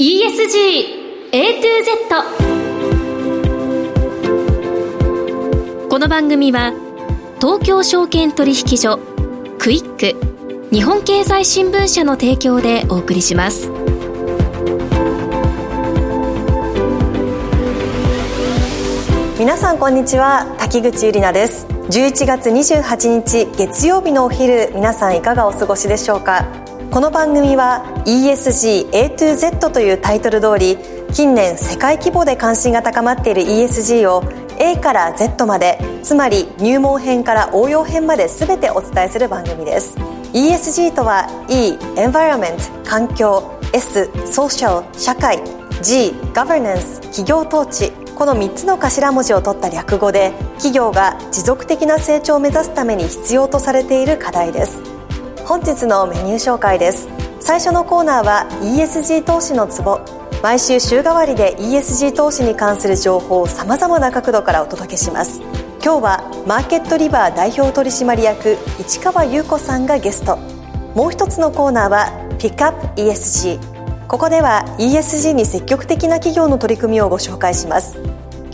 ESG A to Z この番組は東京証券取引所クイック日本経済新聞社の提供でお送りします。皆さんこんにちは滝口ゆりなです。11月28日月曜日のお昼皆さんいかがお過ごしでしょうか？この番組は ESG A to Z というタイトル通り近年世界規模で関心が高まっている ESG を A から Z までつまり入門編から応用編まで全てお伝えする番組です。ESG とは E Environment 環境 S Social 社会 G Governance 企業統治この3つの頭文字を取った略語で企業が持続的な成長を目指すために必要とされている課題です。本日のメニュー紹介です。最初のコーナーは ESG 投資のツボ。毎週週替わりで ESG 投資に関する情報をさまざまな角度からお届けします。今日はマーケットリバー代表取締役市川優子さんがゲスト。もう一つのコーナーはピックアップ ESG ここでは ESG に積極的な企業の取り組みをご紹介します。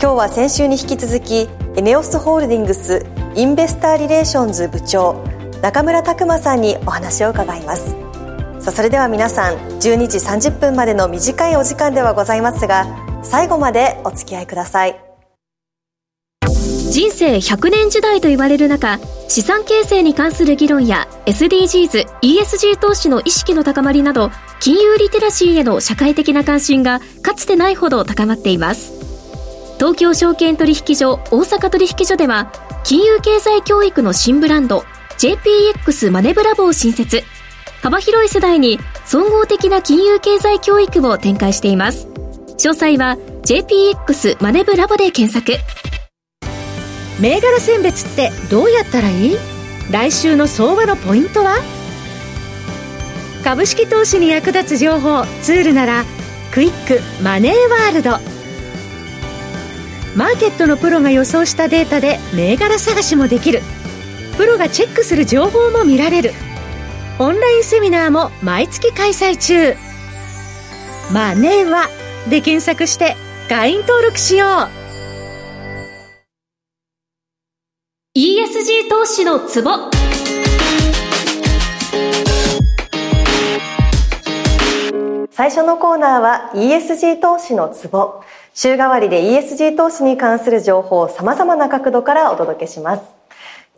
今日は先週に引き続きエネオスホールディングスインベスターリレーションズ部長中村拓馬さんにお話を伺います。さあそれでは皆さん12時30分までの短いお時間ではございますが最後までお付き合いください。人生100年時代と言われる中資産形成に関する議論や SDGs、ESG 投資の意識の高まりなど金融リテラシーへの社会的な関心がかつてないほど高まっています。東京証券取引所大阪取引所では金融経済教育の新ブランド JPX マネブラボを新設。幅広い世代に総合的な金融経済教育を展開しています。詳細は JPX マネブラボで検索。銘柄選別ってどうやったらいい？来週の相場のポイントは？株式投資に役立つ情報ツールならクイックマネーワールド。マーケットのプロが予想したデータで銘柄探しもできる。プロがチェックする情報も見られる。オンラインセミナーも毎月開催中。マネーはで検索して会員登録しよう。ESG 投資のツボ。最初のコーナーは ESG 投資のツボ。週替わりで ESG 投資に関する情報をさまざまな角度からお届けします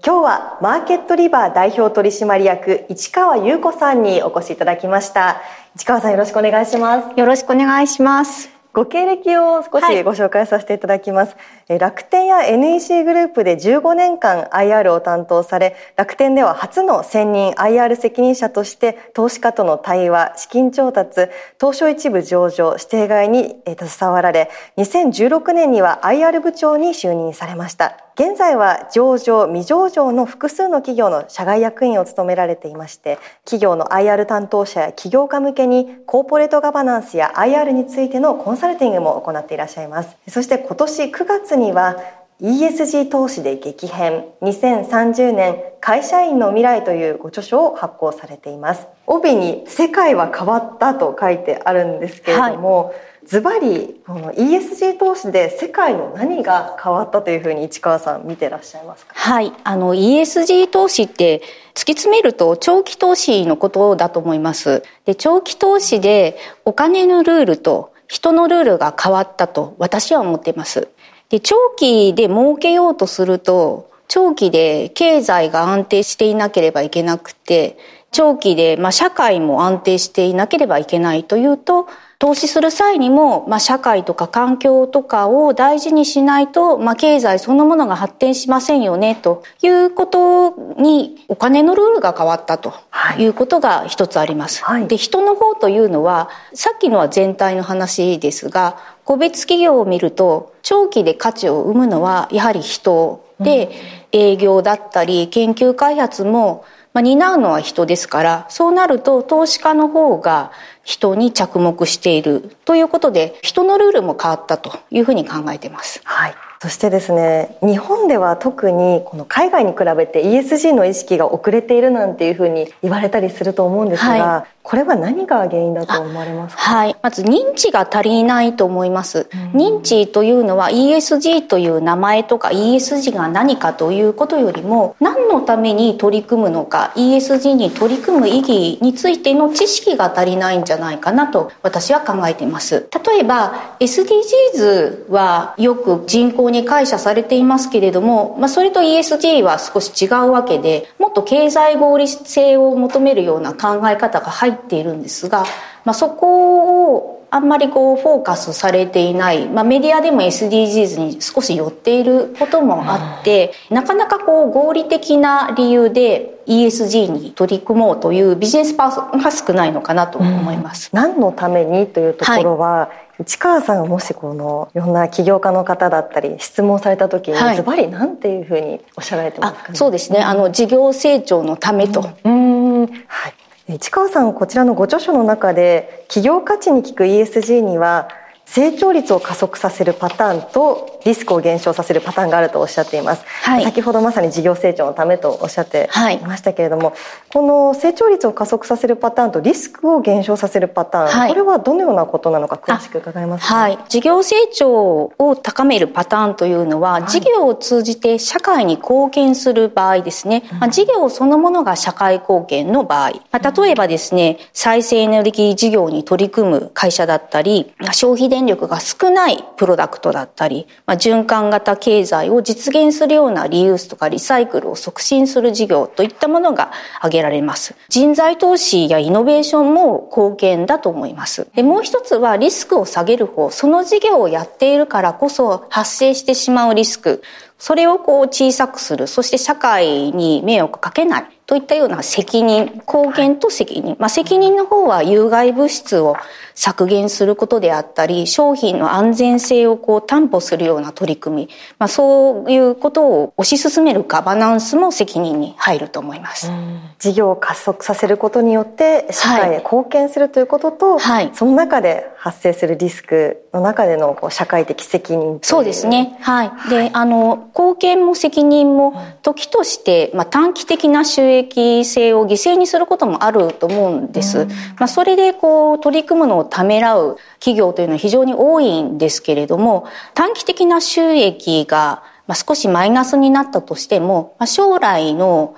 今日はマーケットリバー代表取締役市川優子さんにお越しいただきました。市川さんよろしくお願いします。よろしくお願いします。ご経歴を少しご紹介させていただきます、はい、楽天や NEC グループで15年間 IR を担当され楽天では初の専任 IR 責任者として投資家との対話資金調達東証一部上場指定外に携わられ2016年には IR 部長に就任されました現在は上場未上場の複数の企業の社外役員を務められていまして企業の IR 担当者や起業家向けにコーポレートガバナンスや IR についてのコンサルティングも行っていらっしゃいます。そして今年9月には ESG 投資で激変。2030年会社員の未来というご著書を発行されています。帯に世界は変わったと書いてあるんですけれども、はい。ズバリこの ESG 投資で世界の何が変わったというふうに市川さん見てらっしゃいますか？はい。あの ESG 投資って突き詰めると長期投資のことだと思います。で長期投資でお金のルールと人のルールが変わったと私は思っています。で長期で儲けようとすると長期で経済が安定していなければいけなくて長期で、まあ、社会も安定していなければいけないというと投資する際にも、まあ、社会とか環境とかを大事にしないと、まあ、経済そのものが発展しませんよねということにお金のルールが変わったとい。うことが一つあります。はい、で人の方というのはさっきのは全体の話ですが個別企業を見ると長期で価値を生むのはやはり人で、営業だったり研究開発もまあ、担うのは人ですからそうなると投資家の方が人に着目しているということで人のルールも変わったというふうに考えてます。はいそしてですね日本では特にこの海外に比べて ESG の意識が遅れているなんていうふうに言われたりすると思うんですが、はい、これは何が原因だと思われますか？はい。まず認知が足りないと思います。認知というのは ESG という名前とか ESG が何かということよりも何のために取り組むのか ESG に取り組む意義についての知識が足りないんじゃないかなと私は考えています。例えば SDGs はよく人口に解釈されていますけれども、まあ、それと ESG は少し違うわけでもっと経済合理性を求めるような考え方が入っているんですが、まあ、そこをあんまりこうフォーカスされていない、まあ、メディアでも SDGs に少し寄っていることもあって、なかなかこう合理的な理由で ESG に取り組もうというビジネスパーソンが少ないのかなと思います。うん、何のためにというところは、はい、市川さんがもしこのいろんな起業家の方だったり質問された時にズバリ何ていうふうにおっしゃられてますか、ね、そうですね。あの事業成長のためと。うん、はい市川さんこちらのご著書の中で企業価値に効く ESG には成長率を加速させるパターンとリスクを減少させるパターンがあるとおっしゃっています、はい、先ほどまさに事業成長のためとおっしゃっていましたけれども、はい、この成長率を加速させるパターンとリスクを減少させるパターン、はい、これはどのようなことなのか詳しく伺いますか、はい、事業成長を高めるパターンというのは、事業を通じて社会に貢献する場合ですね、まあ、事業そのものが社会貢献の場合、まあ、例えばですね再生エネルギー事業に取り組む会社だったり消費電力が少ないプロダクトだったり、まあ、循環型経済を実現するようなリユースとかリサイクルを促進する事業といったものが挙げられます。人材投資やイノベーションも貢献だと思います。でもう一つはリスクを下げる方、その事業をやっているからこそ発生してしまうリスク、それをこう小さくする、そして社会に迷惑かけないといったような責任、貢献と責任。まあ責任の方は有害物質を削減することであったり、商品の安全性をこう担保するような取り組み、まあ、そういうことを推し進めるガバナンスも責任に入ると思います。事業を加速させることによって社会へ貢献するということと、はい、その中で発生するリスクの中でのこう社会的責任そうですね。はい。で、はい、あの、貢献も責任も時として、まあ、短期的な収益性を犠牲にすることもあると思うんです。まあ、それでこう取り組むのをためらう企業というのは非常に多いんですけれども、短期的な収益が少しマイナスになったとしても、将来の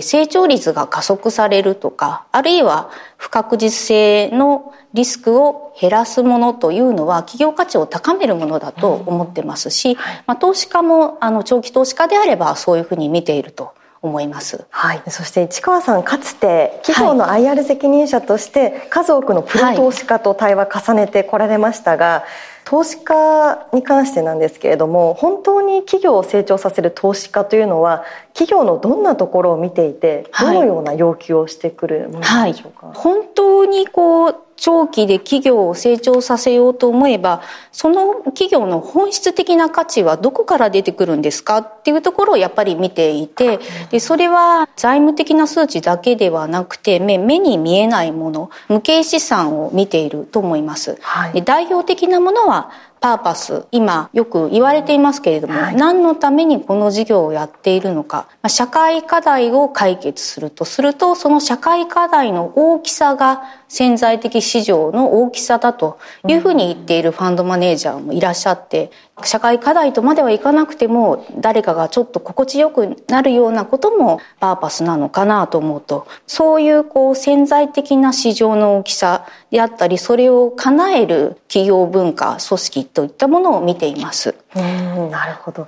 成長率が加速されるとか、あるいは不確実性のリスクを減らすものというのは企業価値を高めるものだと思ってますし、まあ、投資家もあの長期投資家であればそういうふうに見ていると思います。はい。そして市川さんかつて企業の IR 責任者として数多くのプロ投資家と対話重ねてこられましたが、はい投資家に関してなんですけれども本当に企業を成長させる投資家というのは企業のどんなところを見ていてどのような要求をしてくるものでしょうか、はいはい、本当にこう長期で企業を成長させようと思えばその企業の本質的な価値はどこから出てくるんですか？っていうところをやっぱり見ていてでそれは財務的な数値だけではなくて目目に見えないもの無形資産を見ていると思います。はい、で代表的なものはパーパス。今よく言われていますけれども、はい、何のためにこの事業をやっているのか、まあ、社会課題を解決すると。するとその社会課題の大きさが潜在的市場の大きさだというふうに言っているファンドマネージャーもいらっしゃって社会課題とまではいかなくても誰かがちょっと心地よくなるようなこともパーパスなのかなと思うとそういうこう潜在的な市場の大きさであったりそれを叶える企業文化組織といったものを見ています。うんなるほど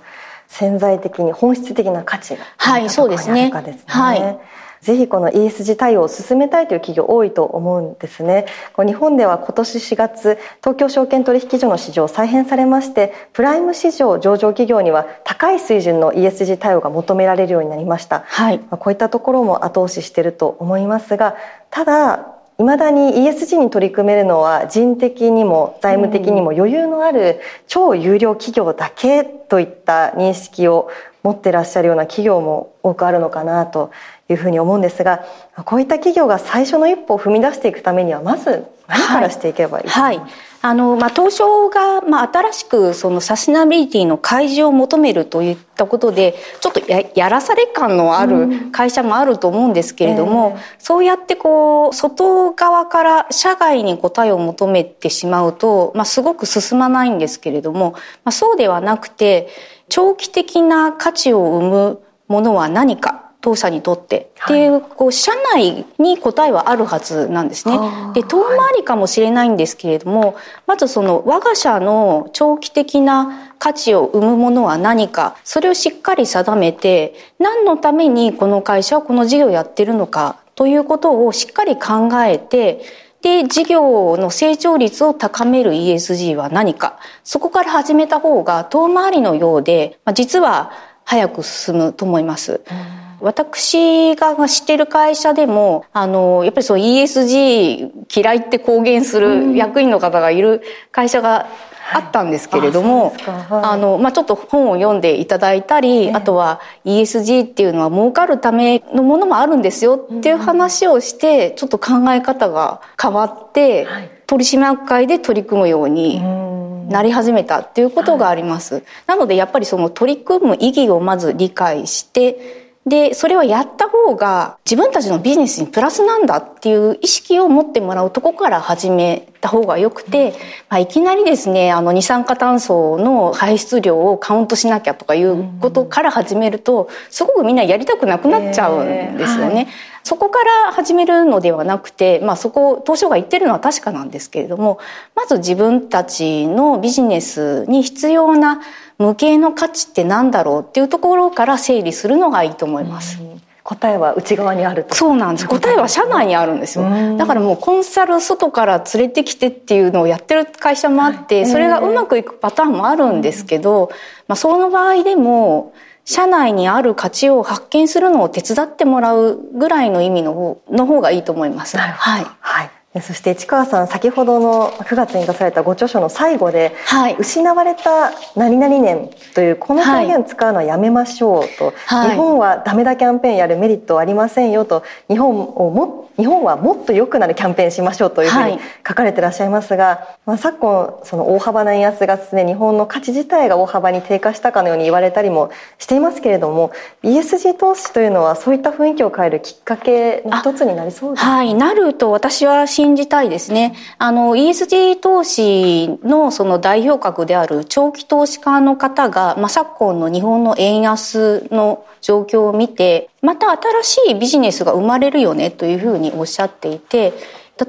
潜在的に本質的な価値がはいそうですね。はいぜひこの ESG 対応を進めたいという企業多いと思うんですね。日本では今年4月、東京証券取引所の市場再編されまして、プライム市場上場企業には高い水準の ESG 対応が求められるようになりました。はい、こういったところも後押ししていると思いますが、ただ、いまだに ESG に取り組めるのは人的にも財務的にも余裕のある超有料企業だけといった認識を持ってらっしゃるような企業も多くあるのかなというふうに思うんですがこういった企業が最初の一歩を踏み出していくためにはまず何からしていけばいいですか、はい。はい。あの、まあ、東証が、まあ、新しくそのサステナビリティの開示を求めるといったことで、ちょっとややらされ感のある会社もあると思うんですけれども、うんえ。ー、そうやってこう、外側から社外に答えを求めてしまうと、まあ、すごく進まないんですけれども、まあ、そうではなくて、長期的な価値を生むものは何か当社にとってっていう、こう社内に答えはあるはずなんですね。で遠回りかもしれないんですけれども、まずその我が社の長期的な価値を生むものは何かそれをしっかり定めて何のためにこの会社はこの事業をやってるのかということをしっかり考えてで事業の成長率を高める ESG は何かそこから始めた方が遠回りのようで、まあ、実は早く進むと思います。うん私が知ってる会社でも、あの、やっぱりそう ESG 嫌いって公言する役員の方がいる会社があったんですけれども、あの、まあ、ちょっと本を読んでいただいたり、あとは ESG っていうのは儲かるためのものもあるんですよっていう話をして、ちょっと考え方が変わって、取締役会で取り組むようになり始めたっていうことがあります。なのでやっぱりその取り組む意義をまず理解して、で、それはやった方が自分たちのビジネスにプラスなんだっていう意識を持ってもらうとこから始めた方がよくて、まあ、いきなりですね、あの二酸化炭素の排出量をカウントしなきゃとかいうことから始めると、すごくみんなやりたくなくなっちゃうんですよね。えーはいそこから始めるのではなくて、まあそこ、東証が言ってるのは確かなんですけれども、まず自分たちのビジネスに必要な無形の価値って何だろうっていうところから整理するのがいいと思います。答えは内側にあるそうなんです答えは社内にあるんですよ。だからもうコンサル外から連れてきてっていうのをやってる会社もあって、それがうまくいくパターンもあるんですけど、まあ、その場合でも社内にある価値を発見するのを手伝ってもらうぐらいの意味の方の方がいいと思います。はい。はいそして市川さん先ほどの9月に出されたご著書の最後で、はい、失われた何々年というこの表現を使うのはやめましょうと、はい、日本はダメだキャンペーンやるメリットはありませんよと。日本をも日本はもっと良くなるキャンペーンしましょうというふうに書かれてらっしゃいますが、はい、まあ、昨今その大幅な円安がですね日本の価値自体が大幅に低下したかのように言われたりもしていますけれども ESG 投資というのはそういった雰囲気を変えるきっかけの一つになりそうですか？はい。なると私は信じたいですね。あの、ESG 投資のその代表格である長期投資家の方が、まあ、昨今の日本の円安の状況を見て、また新しいビジネスが生まれるよねというふうにおっしゃっていて、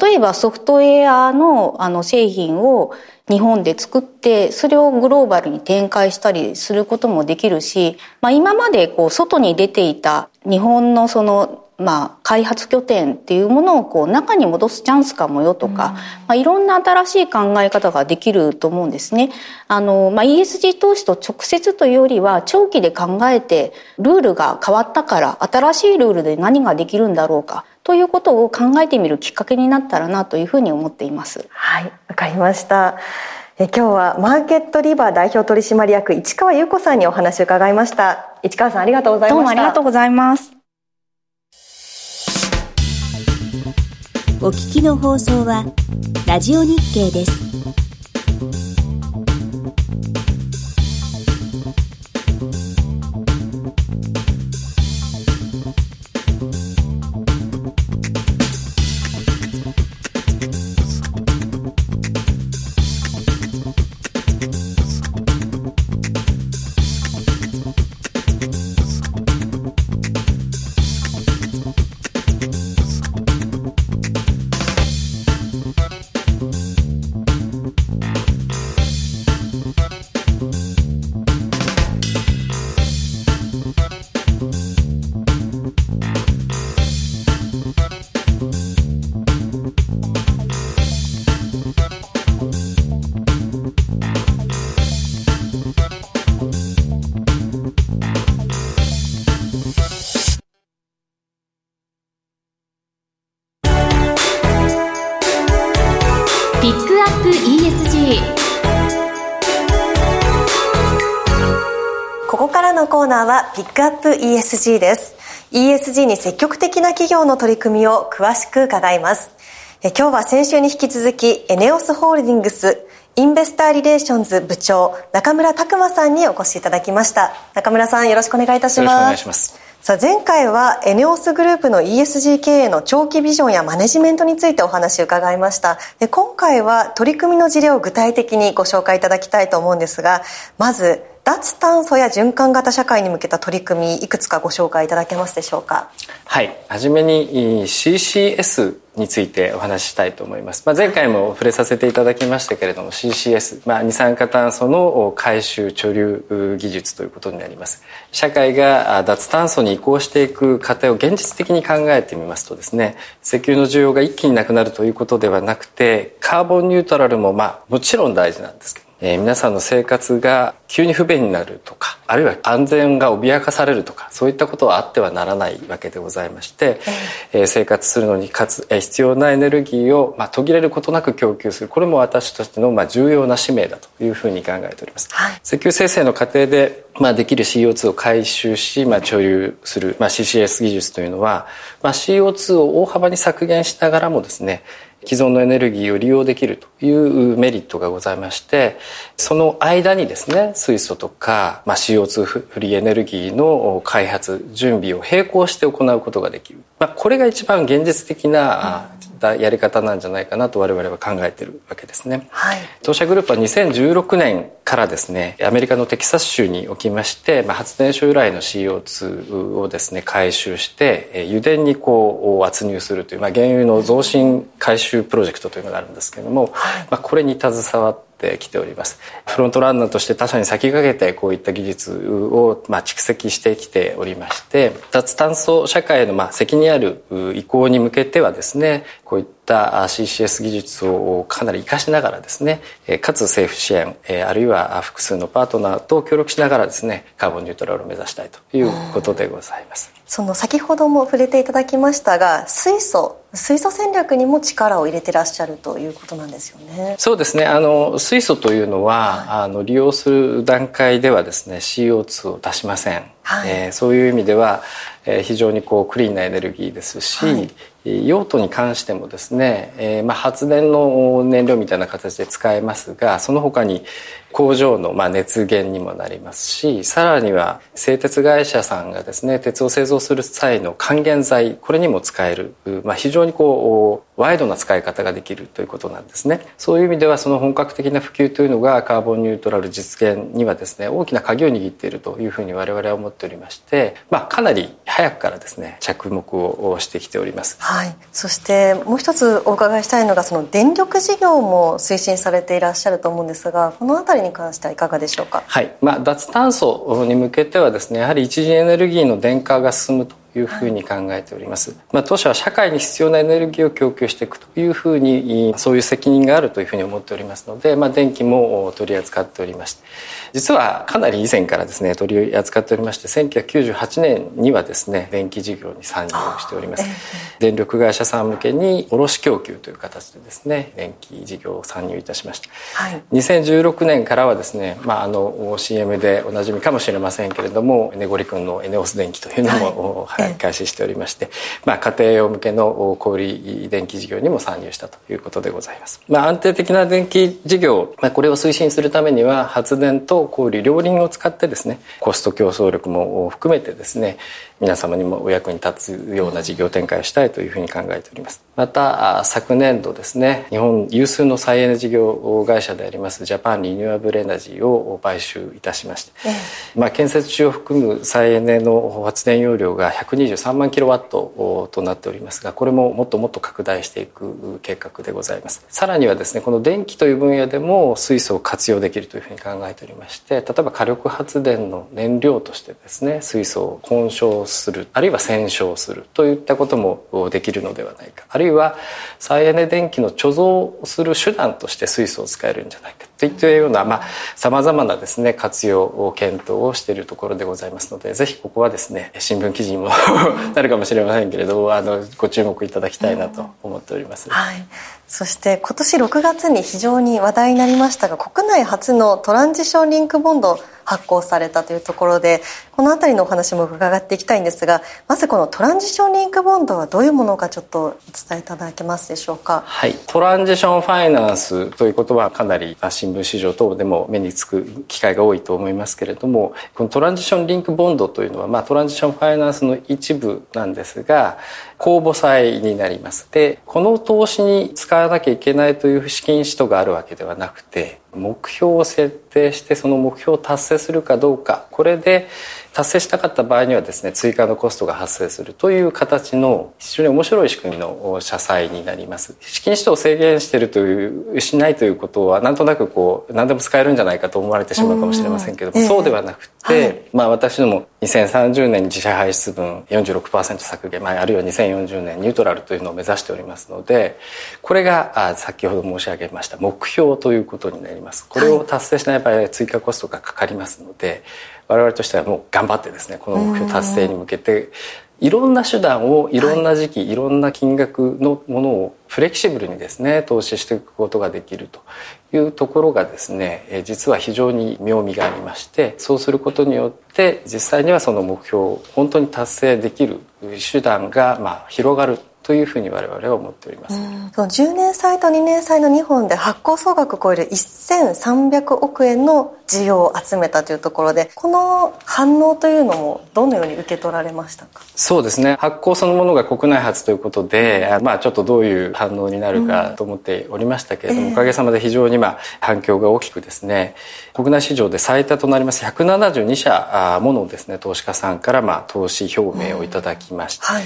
例えばソフトウェアのあの製品を日本で作ってそれをグローバルに展開したりすることもできるし、まあ、今までこう外に出ていた日本のそのまあ、開発拠点っていうものをこう中に戻すチャンスかもよとか、うん、まあ、いろんな新しい考え方ができると思うんですね。あの、まあ、ESG 投資と直接というよりは長期で考えてルールが変わったから新しいルールで何ができるんだろうかということを考えてみるきっかけになったらなというふうに思っています。はい、わかりました。え今日はマーケットリバー代表取締役市川優子さんにお話を伺いました。市川さんありがとうございました。どうもありがとうございます。お聞きの放送はラジオ日経です。ップ ESG ここからのコーナーはピックアップ ESG です。ESG に積極的な企業の取り組みを詳しく伺います。え今日は先週に引き続きエネオスホールディングスインベスターリレーションズ部長中村拓磨さんにお越しいただきました。中村さんよろしくお願いいたします。よろしくお願いします。さあ前回はエネオスグループの ESG 経営の長期ビジョンやマネジメントについてお話を伺いました。で今回は取り組みの事例を具体的にご紹介いただきたいと思うんですがまず脱炭素や循環型社会に向けた取り組みいくつかご紹介いただけますでしょうか？はい。はじめに CCS についてお話ししたいと思います、まあ、前回も触れさせていただきましたけれども CCS、まあ、二酸化炭素の回収貯留技術ということになります。社会が脱炭素に移行していく過程を現実的に考えてみますとですね石油の需要が一気になくなるということではなくてカーボンニュートラルもまあもちろん大事なんですけどえー、皆さんの生活が急に不便になるとかあるいは安全が脅かされるとかそういったことはあってはならないわけでございまして、えー、生活するのにかつ、えー、必要なエネルギーを、まあ、途切れることなく供給する。これも私としての、まあ、重要な使命だというふうに考えております。はい、石油生成の過程でまあ、できる CO2 を回収し、まあ、貯留する、まあ、CCS 技術というのは、まあ、CO2 を大幅に削減しながらもですね既存のエネルギーを利用できるというメリットがございましてその間にですね水素とか、まあ、CO2 フリーエネルギーの開発準備を並行して行うことができる、まあ、これが一番現実的な、やり方なんじゃないかなと我々は考えているわけですね、はい、当社グループは2016年からですねアメリカのテキサス州におきまして、まあ、発電所由来の CO2 をですね回収して油田にこう圧入するという、まあ、原油の増進回収プロジェクトというのがあるんですけれども、はい、まあ、これに携わってってきておりますフロントランナーとして他社に先駆けてこういった技術をまあ蓄積してきておりまして脱炭素社会のまあ責任ある移行に向けてはですねこういった CCS 技術をかなり活かしながらですねかつ政府支援あるいは複数のパートナーと協力しながらですねカーボンニュートラルを目指したいということでございます。その先ほども触れていただきましたが水素水素戦略にも力を入れてらっしゃるということなんですよね。そうですね。あの水素というのは、はい、あの利用する段階ではですね CO2 を出しません。はい、えー、そういう意味では、えー、非常にこうクリーンなエネルギーですし、はい、用途に関してもですね、えー、まあ発電の燃料みたいな形で使えますが、その他に工場のまあ熱源にもなりますしさらには製鉄会社さんがですね鉄を製造する際の還元剤これにも使える、まあ、非常にこうワイドな使い方ができるということなんですね。そういう意味ではその本格的な普及というのがカーボンニュートラル実現にはですね大きな鍵を握っているというふうに我々は思っておりまして、まあ、かなり早くからですね着目をしてきております、は、はいそしてもう一つお伺いしたいのがその電力事業も推進されていらっしゃると思うんですがこの辺りに関してはいかがでしょうか？はい、まあ脱炭素に向けてはですね、やはり一次エネルギーの電化が進むというふうに考えております。まあ、当社は社会に必要なエネルギーを供給していくというふうにそういう責任があるというふうに思っておりますので、まあ、電気も取り扱っておりまして実はかなり以前からですね取り扱っておりまして1998年にはですね電気事業に参入しております。電力会社さん向けに卸供給という形でですね電気事業を参入いたしました。はい、2016年からはですね、まあ、あの CM でおなじみかもしれませんけれどもネゴリ君のエネオス電気というのも、はい開始しておりまして、まあ、家庭用向けの小売電気事業にも参入したということでございます。まあ、安定的な電気事業、まあ、これを推進するためには発電と小売両輪を使ってですねコスト競争力も含めてですね皆様にもお役に立つような事業展開をしたいというふうに考えております。また昨年度ですね日本有数の再エネ事業会社でありますジャパンリニューアブルエナジーを買収いたしまして、まあ、建設中を含む再エネの発電容量が123万キロワットとなっておりますがこれももっともっと拡大していく計画でございます。さらにはですねこの電気という分野でも水素を活用できるというふうに考えておりまして例えば火力発電の燃料としてですね水素を混焼するあるいは洗浄するといったこともできるのではないか。あるいは再エネ電気の貯蔵をする手段として水素を使えるんじゃないかといったようなさまざ、まなですね活用を検討をしているところでございますのでぜひここはですね新聞記事にも なるかもしれませんけれどあのご注目いただきたいなと思っております。はい。そして今年6月に非常に話題になりましたが国内初のトランジションリンクボンド発行されたというところでこの辺りのお話も伺っていきたいんですがまずこのトランジションリンクボンドはどういうものかちょっとお伝えいただけますでしょうか？はい。トランジションファイナンスということはかなり新新聞市場等でも目につく機会が多いと思いますけれどもこのトランジションリンクボンドというのは、まあ、トランジションファイナンスの一部なんですが公募債になります。でこの投資に使わなきゃいけないという資金使途があるわけではなくて目標を設定してその目標を達成するかどうか。これで達成したかった場合にはですね追加のコストが発生するという形の非常に面白い仕組みの社債になります。資金使途を制限しているというしないということはなんとなくこう何でも使えるんじゃないかと思われてしまうかもしれませんけども、そうではなくて、はい、まあ私ども2030年に自社排出分46%削減、まあ、あるいは2040年ニュートラルというのを目指しておりますのでこれが先ほど申し上げました目標ということになります。これを達成しない場合は追加コストがかかりますので、我々としてはもう頑張ってですねこの目標達成に向けていろんな手段をいろんな時期、はい、いろんな金額のものをフレキシブルにですね投資していくことができるというところがですね実は非常に妙味がありましてそうすることによって実際にはその目標を本当に達成できる手段がまあ広がるというふうに我々は思っております。その10年債と2年債の2本で発行総額を超える1300億円の需要を集めたというところでこの反応というのもどのように受け取られましたか？そうですね発行そのものが国内発ということで、まあ、ちょっとどういう反応になるかと思っておりましたけれども、うん、おかげさまで非常にまあ反響が大きくですね国内市場で最多となります172社ものですね投資家さんからまあ投資表明をいただきました。うんはい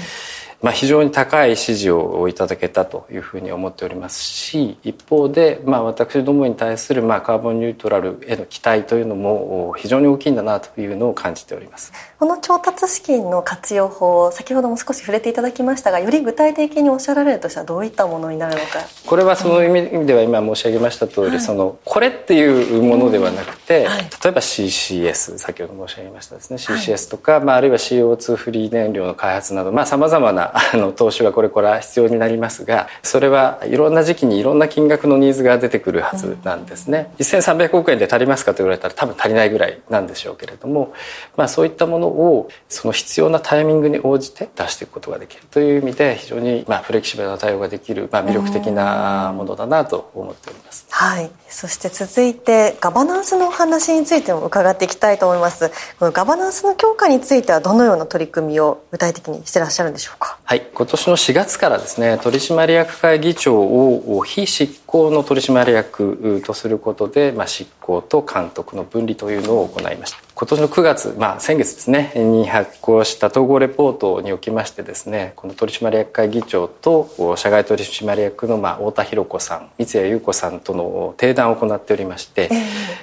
まあ、非常に高い支持をいただけたというふうに思っておりますし一方で、まあ、私どもに対するまあカーボンニュートラルへの期待というのも非常に大きいんだなというのを感じております。この調達資金の活用法先ほども少し触れていただきましたがより具体的におっしゃられるとしたらどういったものになるのか。これはその意味では今申し上げました通り、はい、そのこれっていうものではなくて、はい、例えば CCS 先ほど申し上げましたですね。CCS とか、はい、まあ、あるいは CO2 フリー燃料の開発などさまざ、まなあの投資がこれから必要になりますがそれはいろんな時期にいろんな金額のニーズが出てくるはずなんですね、うん、1300億円で足りますかと言われたら多分足りないぐらいなんでしょうけれども、まあ、そういったものをその必要なタイミングに応じて出していくことができるという意味で非常にまあフレキシブルな対応ができる、まあ、魅力的なものだなと思っております。はい。そして続いてガバナンスのお話についても伺っていきたいと思います。このガバナンスの強化についてはどのような取り組みを具体的にしてらっしゃるんでしょうか？はい。今年の4月からですね取締役会議長を非執行の取締役とすることで、まあ、執行と監督の分離というのを行いました今年の9月、まあ、先月ですねに発行した統合レポートにおきましてですねこの取締役会議長と社外取締役の、まあ、太田博子さん三谷裕子さんとの定談を行っておりまして、えー、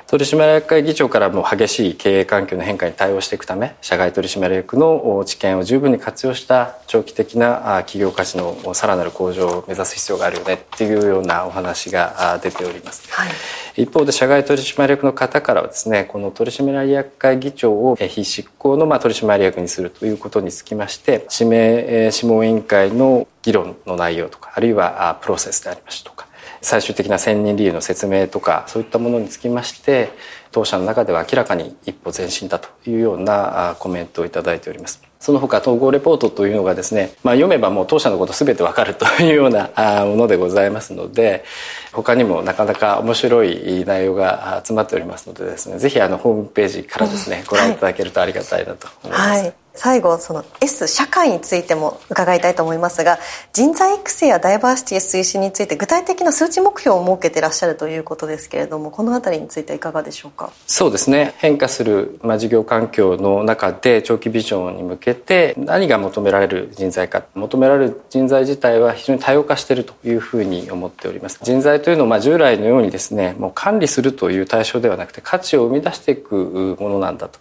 取締役会議長からも激しい経営環境の変化に対応していくため社外取締役の知見を十分に活用した長期的な企業価値のさらなる向上を目指す必要があるよねっていうようなお話が出ております。はい一方で社外取締役の方からはですねこの取締役会議長を非執行のま取締役にするということにつきまして指名諮問委員会の議論の内容とかあるいはプロセスでありましたとか最終的な選任理由の説明とかそういったものにつきまして当社の中では明らかに一歩前進だというようなコメントをいただいております。その他統合レポートというのがですね、まあ、読めばもう当社のこと全てわかるというようなものでございますので他にもなかなか面白い内容が集まっておりますのでですねぜひあのホームページからですね、ご覧いただけるとありがたいなと思います。はい最後その S 社会についても伺いたいと思いますが人材育成やダイバーシティ推進について具体的な数値目標を設けてらっしゃるということですけれどもこの辺りについてはいかがでしょうか？そうですね。変化する、まあ、事業環境の中で長期ビジョンに向けて何が求められる人材か求められる人材自体は非常に多様化しているというふうに思っております。人材というのはまあ従来のようにですねもう管理するという対象ではなくて価値を生み出していくものなんだと。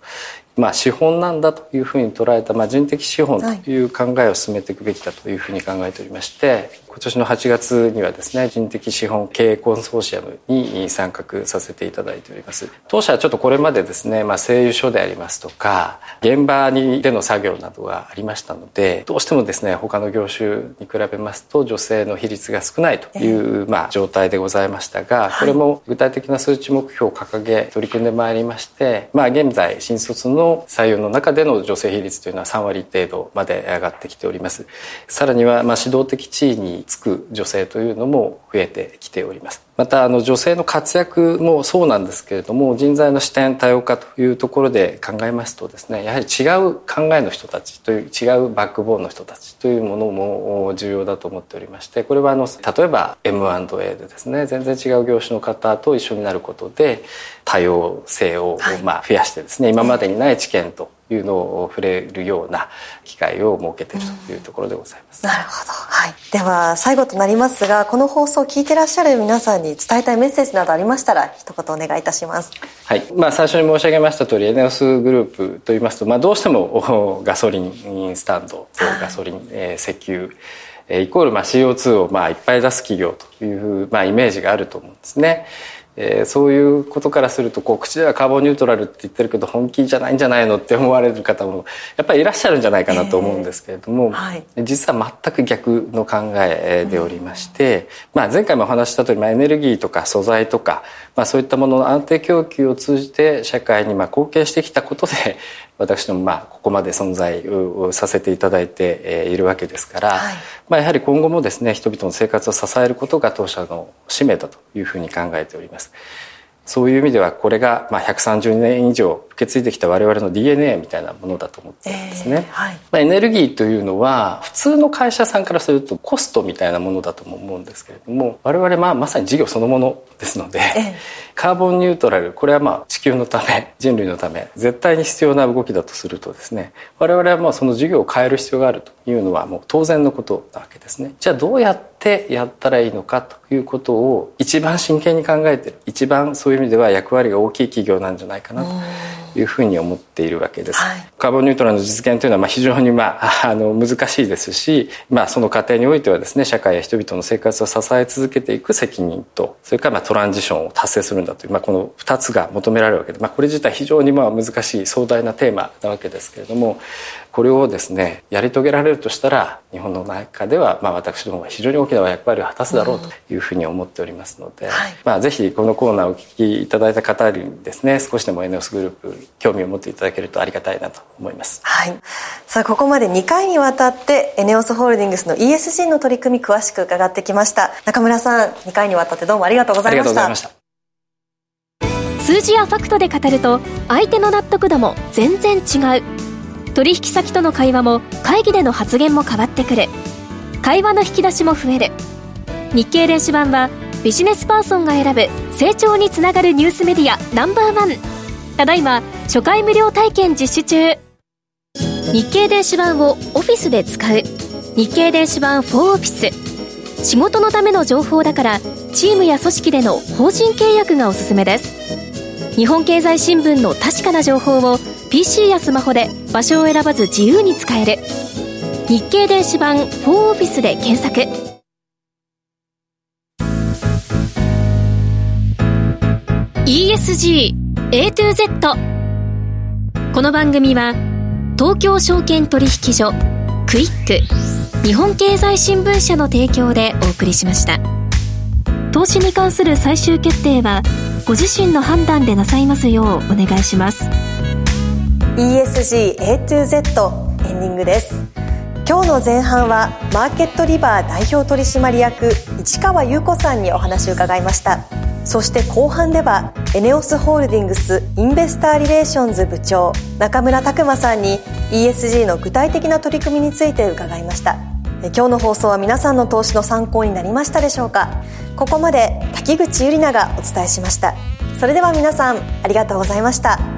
まあ、資本なんだというふうに捉えた、まあ、人的資本という考えを進めていくべきだというふうに考えておりまして、こ今年の8月にはですね人的資本経営コンソーシアムに参画させていただいております。当社はちょっとこれまでですね、まあ、製油所でありますとか現場にでの作業などがありましたのでどうしてもですね他の業種に比べますと女性の比率が少ないという、まあ、状態でございましたがこれも具体的な数値目標を掲げ取り組んでまいりまして、まあ、現在新卒の採用の中での女性比率というのは3割程度まで上がってきております。さらにはまあ指導的地位につく女性というのも増えてきております。またあの女性の活躍もそうなんですけれども人材の視点多様化というところで考えますとですねやはり違う考えの人たちという違うバックボーンの人たちというものも重要だと思っておりましてこれはあの例えば M&A でですね全然違う業種の方と一緒になることで多様性をまあ増やしてですね、今までにない知見というのを触れるような機会を設けているというところでございます。なるほど。はい。では最後となりますが、この放送を聞いてらっしゃる皆さんに伝えたいメッセージなどありましたら一言お願いいたします。はい。まあ最初に申し上げました通り、エネオスグループと言いますと、まあどうしてもガソリンスタンド、ガソリン、えー、石油、イコールまあ CO2 をまあいっぱい出す企業というまあイメージがあると思うんですね。えー、そういうことからするとこう口ではカーボンニュートラルって言ってるけど本気じゃないんじゃないのって思われる方もやっぱりいらっしゃるんじゃないかなと思うんですけれども、えーはい、実は全く逆の考えでおりまして、まあ、前回もお話した通り、まあ、エネルギーとか素材とか、まあ、そういったものの安定供給を通じて社会にまあ貢献してきたことで私どもまあここまで存在をさせていただいているわけですから、はい、まあ、やはり今後もですね人々の生活を支えることが当社の使命だというふうに考えております。そういう意味ではこれがまあ130年以上受け継いできた我々の DNA みたいなものだと思ってるんですね、えーはい、まあ、エネルギーというのは普通の会社さんからするとコストみたいなものだとも思うんですけれども我々まあまさに事業そのものですので、えー、カーボンニュートラルこれはまあ地球のため人類のため絶対に必要な動きだとするとですね我々はまあその事業を変える必要があるというのはもう当然のことなわけですね。じゃあどうやってってやったらいいのかということを一番真剣に考えてる。一番そういう意味では役割が大きい企業なんじゃないかなと。いうふうに思っているわけです。はい、カーボンニュートラルの実現というのはまあ非常にまあ あの難しいですし、まあ、その過程においてはですね社会や人々の生活を支え続けていく責任とそれからまあトランジションを達成するんだという、まあ、この2つが求められるわけで、まあ、これ自体非常にまあ難しい壮大なテーマなわけですけれどもこれをですねやり遂げられるとしたら日本の中では、まあ、私どもは非常に大きな役割を果たすだろうというふうに思っておりますので、はい、まあ、ぜひこのコーナーをお聞きいただいた方にですね少しでも ENEOS グループ興味を持っていただけるとありがたいなと思います。はい、さあここまで2回にわたって ENEOS ホールディングスの ESG の取り組み詳しく伺ってきました。中村さん2回にわたってどうもありがとうございました。数字やファクトで語ると相手の納得度も全然違う。取引先との会話も会議での発言も変わってくる。会話の引き出しも増える。日経電子版はビジネスパーソンが選ぶ成長につながるニュースメディアナンバーワンただいま初回無料体験実施中。日経電子版をオフィスで使う。日経電子版4オフィス。仕事のための情報だからチームや組織での法人契約がおすすめです。日本経済新聞の確かな情報を PC やスマホで場所を選ばず自由に使える。日経電子版4オフィスで検索。ESG A to Z この番組は東京証券取引所クイック日本経済新聞社の提供でお送りしました。投資に関する最終決定はご自身の判断でなさいますようお願いします。ESG A to Z エンディングです。今日の前半はマーケットリバー代表取締役市川優子さんにお話を伺いました。そして後半ではエネオスホールディングスインベスターリレーションズ部長中村拓磨さんに ESG の具体的な取り組みについて伺いました。今日の放送は皆さんの投資の参考になりましたでしょうか？ここまで滝口ゆりながお伝えしました。それでは皆さんありがとうございました。